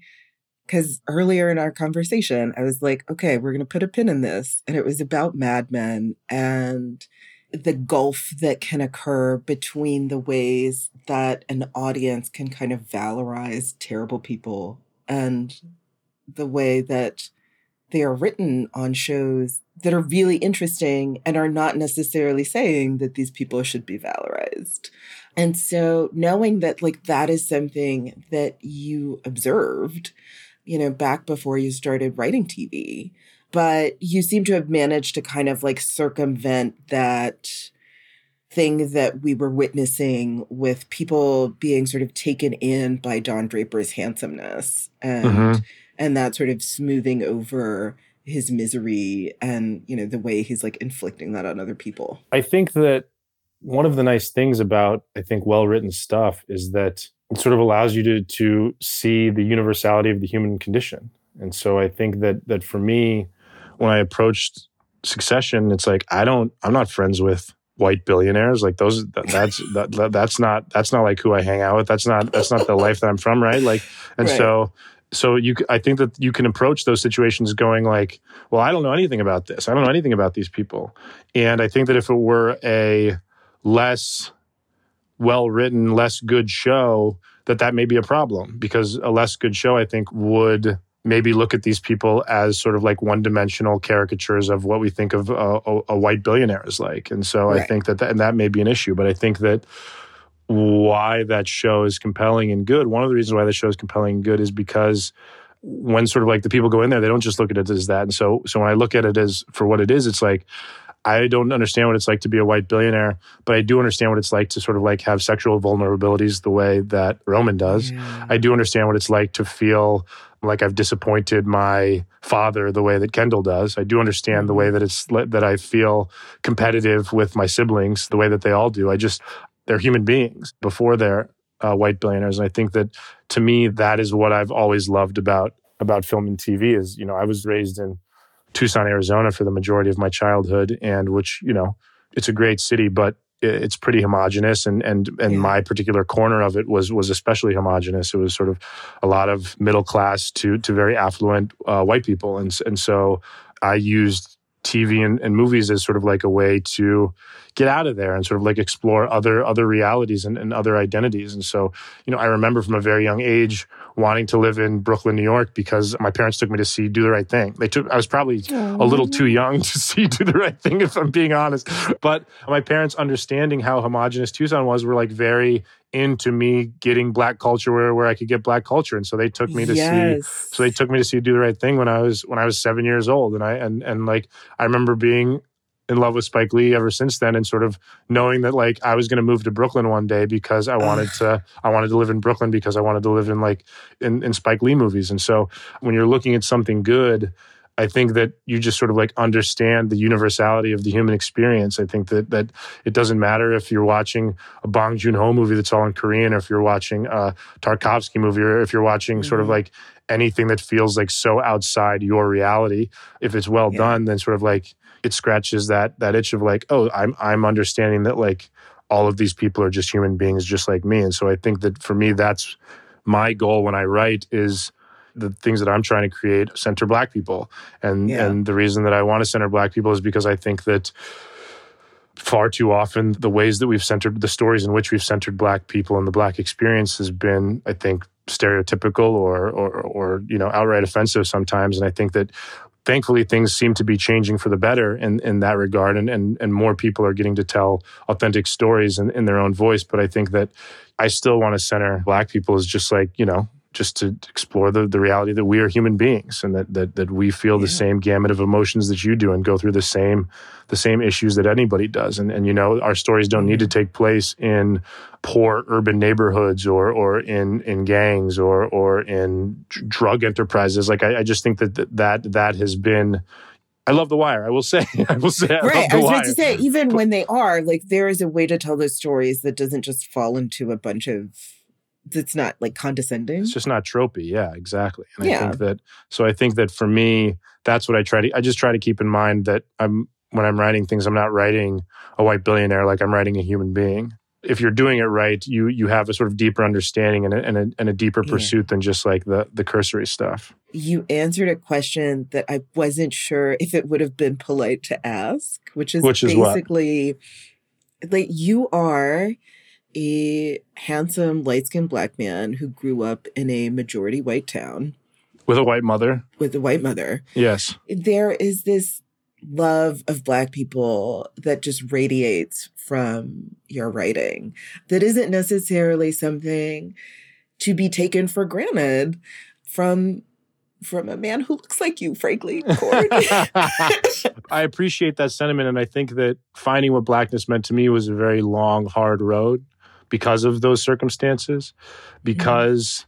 because earlier in our conversation, I was like, okay, we're going to put a pin in this. And it was about Mad Men and the gulf that can occur between the ways that an audience can kind of valorize terrible people and the way that they are written on shows that are really interesting and are not necessarily saying that these people should be valorized. And so knowing that like that is something that you observed, you know, back before you started writing TV, but you seem to have managed to kind of like circumvent that thing that we were witnessing with people being sort of taken in by Don Draper's handsomeness and Mhm. And that sort of smoothing over his misery and you know the way he's like inflicting that on other people. I think that one of the nice things about I think well written stuff is that it sort of allows you to to see the universality of the human condition. And so I think that that for me, when I approached Succession, it's like I don't I'm not friends with white billionaires like those that, that's that, that- that's not that's not like who I hang out with that's not that's not the life that I'm from right like and <laughs> Right. so so you I think that you can approach those situations going like well I don't know anything about this. I don't know anything about these people. And I think that if it were a less well written, less good show, that that may be a problem because a less good show, I think, would maybe look at these people as sort of like one dimensional caricatures of what we think of a, a, a white billionaire is like. And so I think that, that and that may be an issue, but I think that why that show is compelling and good. One of the reasons why the show is compelling and good is because when sort of like the people go in there, they don't just look at it as that. And so, so when I look at it as for what it is, it's like I don't understand what it's like to be a white billionaire, but I do understand what it's like to sort of like have sexual vulnerabilities the way that Roman does. I do understand what it's like to feel like I've disappointed my father the way that Kendall does. I do understand the mm-hmm. way that it's that I feel competitive with my siblings the way that they all do. I just they're human beings before they're uh, white billionaires, and I think that to me that is what I've always loved about about film and TV. Is you know I was raised in Tucson, Arizona for the majority of my childhood, and which, you know, it's a great city, but it's pretty homogenous and and and Yeah. my particular corner of it was was especially homogenous it was sort of a lot of middle class to to very affluent uh, white people and and so i used tv and, and movies as sort of like a way to get out of there and sort of like explore other other realities and, and other identities. And so you know i remember from a very young age wanting to live in brooklyn new york because my parents took me to see do the right thing. They took i was probably a little oh. too young <laughs> to see do the right thing if i'm being honest. But my parents understanding how homogenous tucson was were like very into me getting black culture where, where i could get black culture. And so they took me to see so they took me to see Do the Right Thing when I was when I was seven years old, and I and and like I remember being in love with Spike Lee ever since then, and sort of knowing that like I was going to move to Brooklyn one day because I wanted to I wanted to live in Brooklyn because I wanted to live in like in, in Spike Lee movies, and so when you're looking at something good. I think that you just sort of like understand the universality of the human experience. I think that that it doesn't matter if you're watching a Bong Joon Ho movie that's all in Korean, or if you're watching a Tarkovsky movie, or if you're watching sort of Mhm. like anything that feels like so outside your reality. If it's well Yeah. done, then sort of like it scratches that that itch of like, oh, I'm I'm understanding that like all of these people are just human beings just like me. And so I think that for me, that's my goal when I write is the things that I'm trying to create center black people. And Yeah. and the reason that I want to center black people is because I think that far too often the ways that we've centered the stories in which we've centered black people and the black experience has been, I think, stereotypical or or or you know outright offensive sometimes. And I think that thankfully things seem to be changing for the better in, in that regard and, and and more people are getting to tell authentic stories in, in their own voice. But I think that I still want to center black people as just like, you know, just to explore the, the reality that we are human beings and that that, that we feel the same gamut of emotions that you do and go through the same the same issues that anybody does. And and you know, our stories don't need to mm-hmm. take place in poor urban neighborhoods or or in in gangs or or in dr- drug enterprises. Like I, I just think that th- that that has been. I love The Wire. I will say. <laughs> I will say. I right. love I was about to say, even when they are, like, there is a way to tell those stories that doesn't just fall into a bunch of that's not like condescending. It's just not tropey. Yeah, exactly. And I Yeah. think that so I think that for me, that's what I try to I just try to keep in mind that I'm when I'm writing things, I'm not writing a white billionaire like I'm writing a human being. If you're doing it right, you you have a sort of deeper understanding and a, and a, and a deeper Yeah. pursuit than just like the the cursory stuff. You answered a question that I wasn't sure if it would have been polite to ask, which is Which is what? basically like you are a handsome, light skinned black man who grew up in a majority white town With a white mother, with a white mother. yes, there is this love of black people that just radiates from your writing that isn't necessarily something to be taken for granted from from a man who looks like you frankly. <laughs> <laughs> I appreciate that sentiment, and I think that finding what blackness meant to me was a very long, hard road because of those circumstances. Because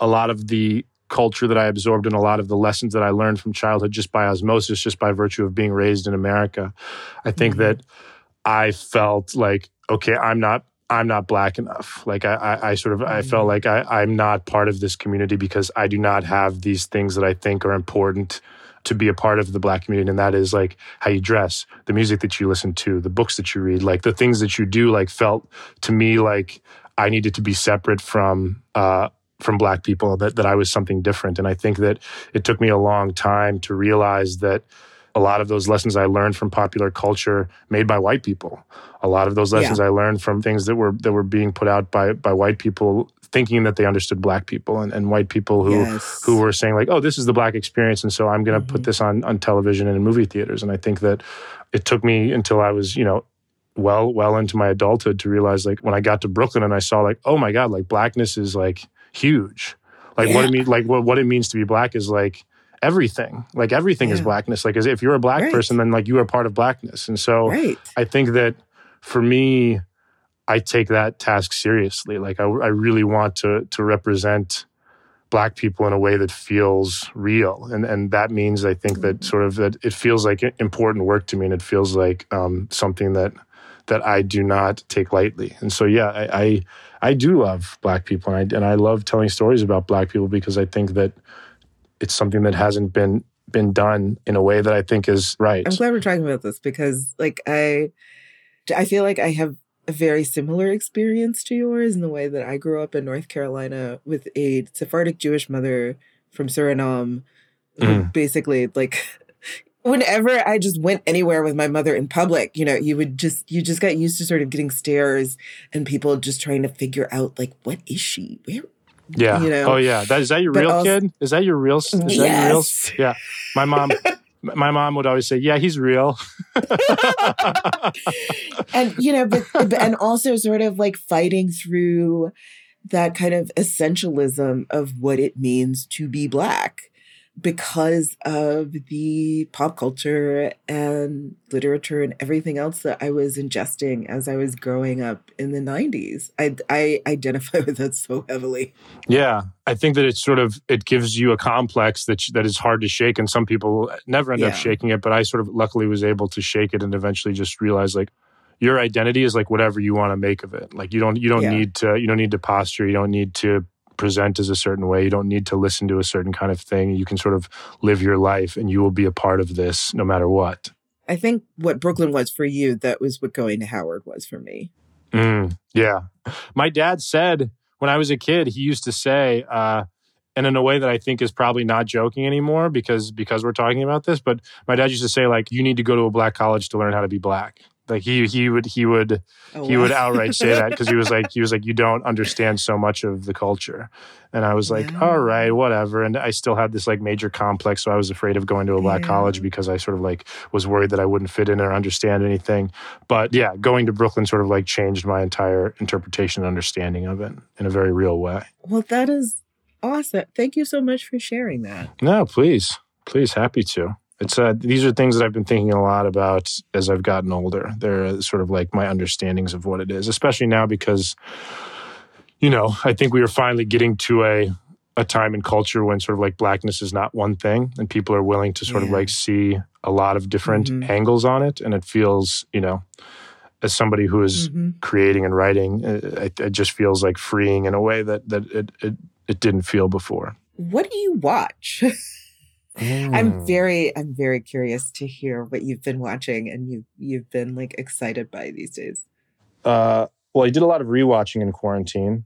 a lot of the culture that I absorbed and a lot of the lessons that I learned from childhood, just by osmosis, just by virtue of being raised in America, I think Mhm. that I felt like, okay, I'm not. I'm not black enough. Like I, I, I sort of, I felt Mhm. like I, I'm not part of this community because I do not have these things that I think are important to be a part of the black community and that is like how you dress the music that you listen to the books that you read like the things that you do like felt to me like i needed to be separate from uh from black people that, that i was something different and i think that it took me a long time to realize that a lot of those lessons I learned from popular culture made by white people. A lot of those Yeah. lessons I learned from things that were that were being put out by by white people thinking that they understood black people and, and white people who Yes. who were saying like, oh, this is the black experience, and so I'm going to put Mhm. this on on television and in movie theaters. And I think that it took me until I was, you know, well well into my adulthood to realize like when I got to Brooklyn and I saw like, oh my god, like blackness is like huge. Like what it mean like what what it means to be black is like everything. Like everything is blackness. Like if you're a black Right. person, then like you are part of blackness. And so right I think that for me, I take that task seriously. Like I, I really want to to represent black people in a way that feels real, and and that means I think that sort of that it feels like important work to me, and it feels like um, something that that I do not take lightly. And so yeah, I I, I do love black people, and I and I love telling stories about black people because I think that it's something that hasn't been been done in a way that I think is right. I'm glad we're talking about this because like I I feel like I have a very similar experience to yours in the way that I grew up in North Carolina with a Sephardic Jewish mother from Suriname, Mhm. basically like <laughs> whenever I just went anywhere with my mother in public, you know, you would just you just got used to sort of getting stares and people just trying to figure out like what is she? Where Yeah. You know? oh yeah. That is that your But real also- kid? Is that your real? Is that your real? Yeah. My mom. <laughs> My mom would always say, "Yeah, he's real." <laughs> and you know but, but and also sort of like fighting through that kind of essentialism of what it means to be black because of the pop culture and literature and everything else that I was ingesting as I was growing up in the 90s. I I identify <laughs> with that so heavily. Yeah, I think that it's sort of it gives you a complex that that is hard to shake, and some people never end up shaking it. But I sort of luckily was able to shake it, and eventually just realize like your identity is like whatever you want to make of it. Like you don't you don't Yeah. need to you don't need to posture, you don't need to present as a certain way, you don't need to listen to a certain kind of thing. You can sort of live your life, and you will be a part of this no matter what. I think what Brooklyn was for you, that was what going to Howard was for me. Mm, yeah. My dad said when I was a kid, he used to say, uh, and in a way that I think is probably not joking anymore because because we're talking about this, but my dad used to say like, you need to go to a black college to learn how to be black. Like he he would he would Oh, he would outright say that because he was like he was like you don't understand so much of the culture and i was like Wow. all right whatever and i still had this like major complex so i was afraid of going to a black Yeah. college because i sort of like was worried that i wouldn't fit in or understand anything but yeah going to brooklyn sort of like changed my entire interpretation and understanding of it in a very real way Well, that is awesome. Thank you so much for sharing that. no please please happy to it's uh, these are things that I've been thinking a lot about as I've gotten older. They're uh, sort of like my understandings of what it is, especially now because, you know, I think we are finally getting to a a time in culture when sort of like blackness is not one thing, and people are willing to sort of like see a lot of different Mhm. angles on it, and it feels, you know, as somebody who is Mhm. creating and writing, uh, it, it just feels like freeing in a way that that it it, it didn't feel before. What do you watch? <laughs> Mm. I'm very, I'm very curious to hear what you've been watching and you've you've been like excited by these days. Uh, well, I did a lot of rewatching in quarantine.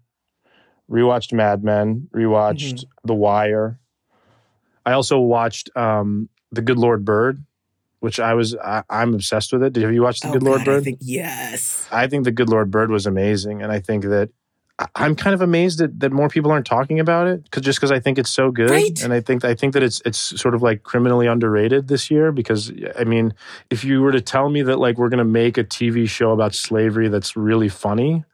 Rewatched Mad Men. Rewatched Mm-hmm. The Wire. I also watched um, The Good Lord Bird, which I was I, I'm obsessed with it. Did have you watched The Good Lord Oh, God, I Bird? think yes. I think The Good Lord Bird was amazing, and I think that I'm kind of amazed that, that more people aren't talking about it because just because I think it's so good, Right. and I think I think that it's it's sort of like criminally underrated this year because I mean, if you were to tell me that like we're gonna make a TV show about slavery that's really funny.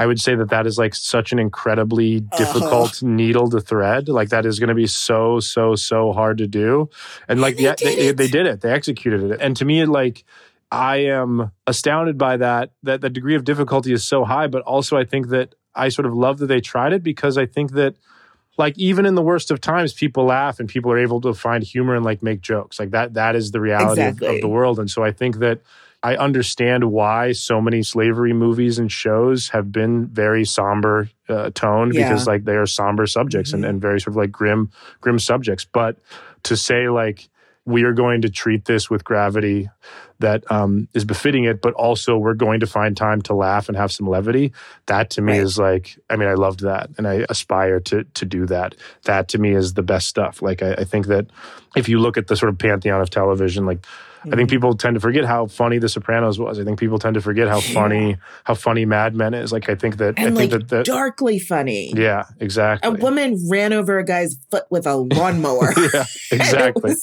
I would say that that is like such an incredibly Uh-huh. difficult needle to thread. Like that is going to be so so so hard to do, and like they yeah, did they, it. they did it. They executed it, and to me, like I am astounded by that. That the degree of difficulty is so high, but also I think that I sort of love that they tried it because I think that like even in the worst of times, people laugh and people are able to find humor and like make jokes. Like that that is the reality of, of the world. And so I think that I understand why so many slavery movies and shows have been very somber uh, tone Yeah. because like they are somber subjects and, Mhm. and very sort of like grim grim subjects. But to say like we are going to treat this with gravity that um, is befitting it, but also we're going to find time to laugh and have some levity. That to me Right. is like, I mean, I loved that, and I aspire to to do that. That to me is the best stuff. Like, I, I think that if you look at the sort of pantheon of television, like. I think people tend to forget how funny The Sopranos was. I think people tend to forget how Yeah. funny how funny Mad Men is. Like I think that And I think like that, that darkly funny. yeah, exactly. A woman ran over a guy's foot with a lawnmower. <laughs> yeah, <laughs> It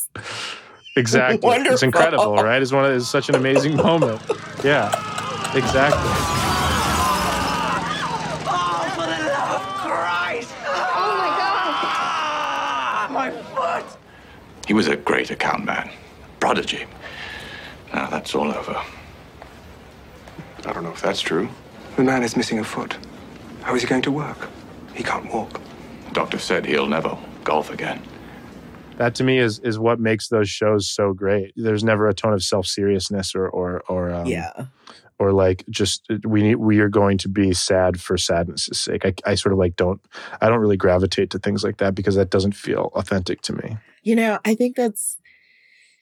exactly. was- Exactly. It's incredible, right? It's one of it's such an amazing moment. Yeah. Exactly. Oh, for the love of Christ! Oh my God! My foot! He was a great account man. Prodigy. Now that's all over. I don't know if that's true. The man is missing a foot. How is he going to work? He can't walk. Doctor said he'll never golf again. That to me is is what makes those shows so great. There's never a tone of self seriousness or or or um, yeah. or like just we need we are going to be sad for sadness' sake. I, I sort of like don't I don't really gravitate to things like that because that doesn't feel authentic to me. You know, I think that's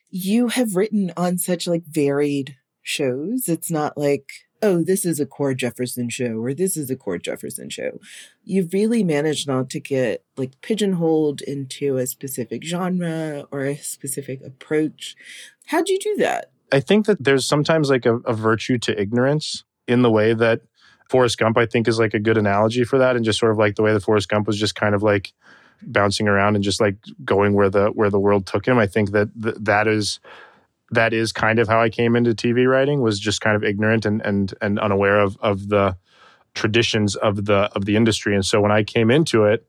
you have written on such like varied shows. It's not like oh, this is a Cord Jefferson show or this is a Cord Jefferson show. You've really managed not to get like pigeonholed into a specific genre or a specific approach. How'd you do that? I think that there's sometimes like a, a virtue to ignorance in the way that Forrest Gump, I think, is like a good analogy for that. And just sort of like the way that Forrest Gump was just kind of like bouncing around and just like going where the where the world took him. I think that th- that is that is kind of how I came into TV writing was just kind of ignorant and and and unaware of of the traditions of the of the industry. And so when I came into it,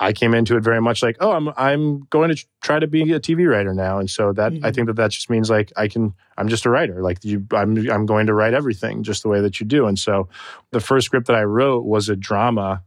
I came into it very much like, oh, I'm I'm going to try to be a TV writer now, and so that mm-hmm. I think that that just means like I can I'm just a writer. Like you, I'm I'm going to write everything just the way that you do. And so the first script that I wrote was a drama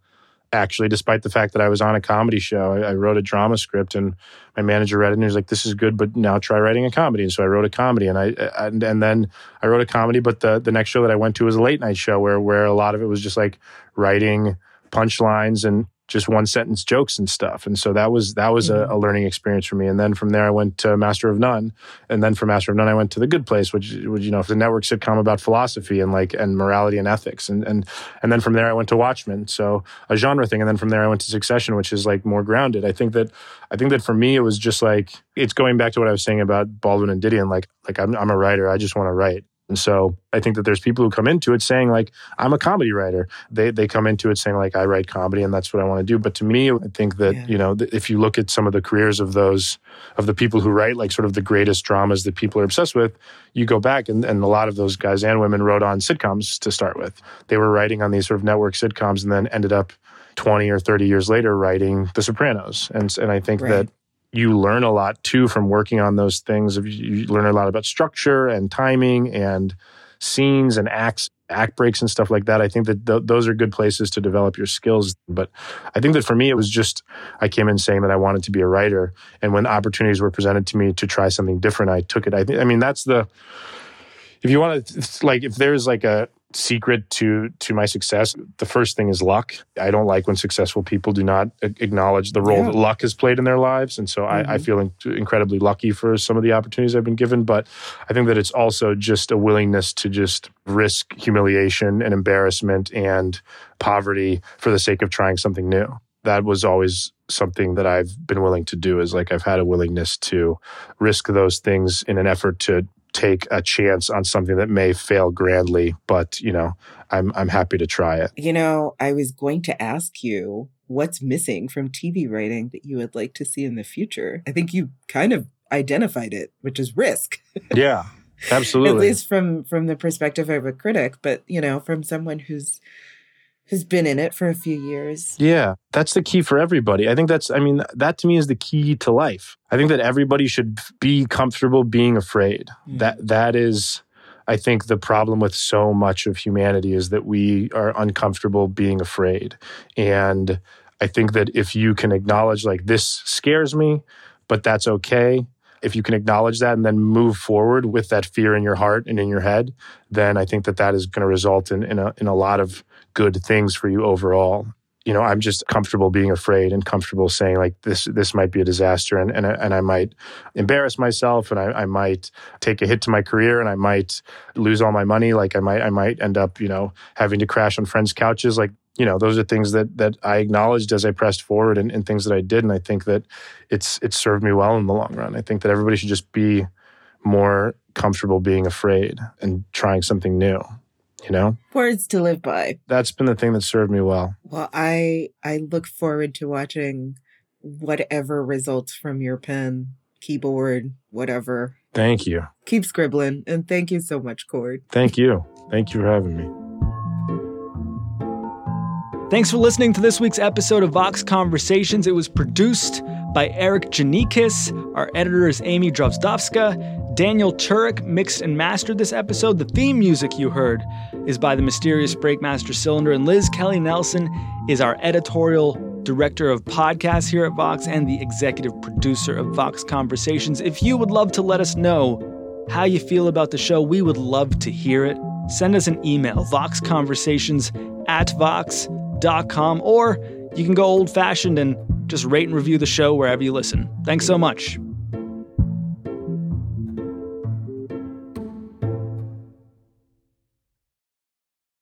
actually, despite the fact that I was on a comedy show. I, I, wrote a drama script, and my manager read it, and he was like, "This is good, but now try writing a comedy." And so I wrote a comedy, and I and, and then I wrote a comedy. But the the next show that I went to was a late night show where where a lot of it was just like writing punchlines and just one sentence jokes and stuff. And so that was that was mm-hmm. a, a, learning experience for me. And then from there, I went to Master of None, and then from Master of None, I went to The Good Place, which, which you know, the network sitcom about philosophy and like and morality and ethics. And and and then from there, I went to Watchmen, so a genre thing. And then from there, I went to Succession, which is like more grounded. I think that I think that for me, it was just like it's going back to what I was saying about Baldwin and Didion. Like like I'm I'm a writer. I just want to write. And so I think that there's people who come into it saying like I'm a comedy writer. They they come into it saying like I write comedy and that's what I want to do. But to me, I think that yeah. you know if you look at some of the careers of those of the people who write like sort of the greatest dramas that people are obsessed with, you go back and, and a lot of those guys and women wrote on sitcoms to start with. They were writing on these sort of network sitcoms and then ended up 20 or 30 years later writing The Sopranos. And and I think right. that you learn a lot too from working on those things. You learn a lot about structure and timing and scenes and acts, act breaks and stuff like that. I think that th- those are good places to develop your skills. But I think that for me, it was just I came in saying that I wanted to be a writer, and when opportunities were presented to me to try something different, I took it. I, th- I mean, that's the if you want to like if there's like a secret to to my success the first thing is luck i don't like when successful people do not acknowledge the role yeah. that luck has played in their lives and so mm-hmm. I, I, mm-hmm. feel in, incredibly lucky for some of the opportunities i've been given but i think that it's also just a willingness to just risk humiliation and embarrassment and poverty for the sake of trying something new that was always something that I've been willing to do is like I've had a willingness to risk those things in an effort to take a chance on something that may fail grandly, but you know, I'm I'm happy to try it. You know, I was going to ask you what's missing from TV writing that you would like to see in the future. I think you kind of identified it, which is risk. <laughs> Yeah. Absolutely. At least from from the perspective of a critic, but you know, from someone who's who's been in it for a few years. Yeah, that's the key for everybody. I think that's, I mean, that to me is the key to life. I think that everybody should be comfortable being afraid. Mm. That that is, I think, the problem with so much of humanity is that we are uncomfortable being afraid. And I think that if you can acknowledge, like, this scares me, but that's okay. If you can acknowledge that and then move forward with that fear in your heart and in your head, then I think that that is going to result in, in, a, in a lot of good things for you overall. You know i'm just comfortable being afraid and comfortable saying like this this might be a disaster and and, and i might embarrass myself and I, I might take a hit to my career and i might lose all my money. Like i might i might end up you know having to crash on friends couches. Like you know those are things that that i acknowledged as i pressed forward and, and things that i did and i think that it's it's served me well in the long run. I think that everybody should just be more comfortable being afraid and trying something new you know? Words to live by. That's been the thing that served me well. Well i i look forward to watching whatever results from your pen keyboard whatever. Thank you. Keep scribbling and thank you so much cord. Thank you. Thank you for having me Thanks for listening to this week's episode of Vox Conversations. It was produced by Erikk Geannikis. Our editor is Amy Drozdowska. Daniel Turek mixed and mastered this episode. The theme music you heard is by the mysterious Breakmaster Cylinder, and Liz Kelley Nelson is our editorial director of podcasts here at Vox and the executive producer of Vox Conversations. If you would love to let us know how you feel about the show, we would love to hear it. Send us an email, voxconversations at vox.com, or you can go old fashioned and just rate and review the show wherever you listen. Thanks so much.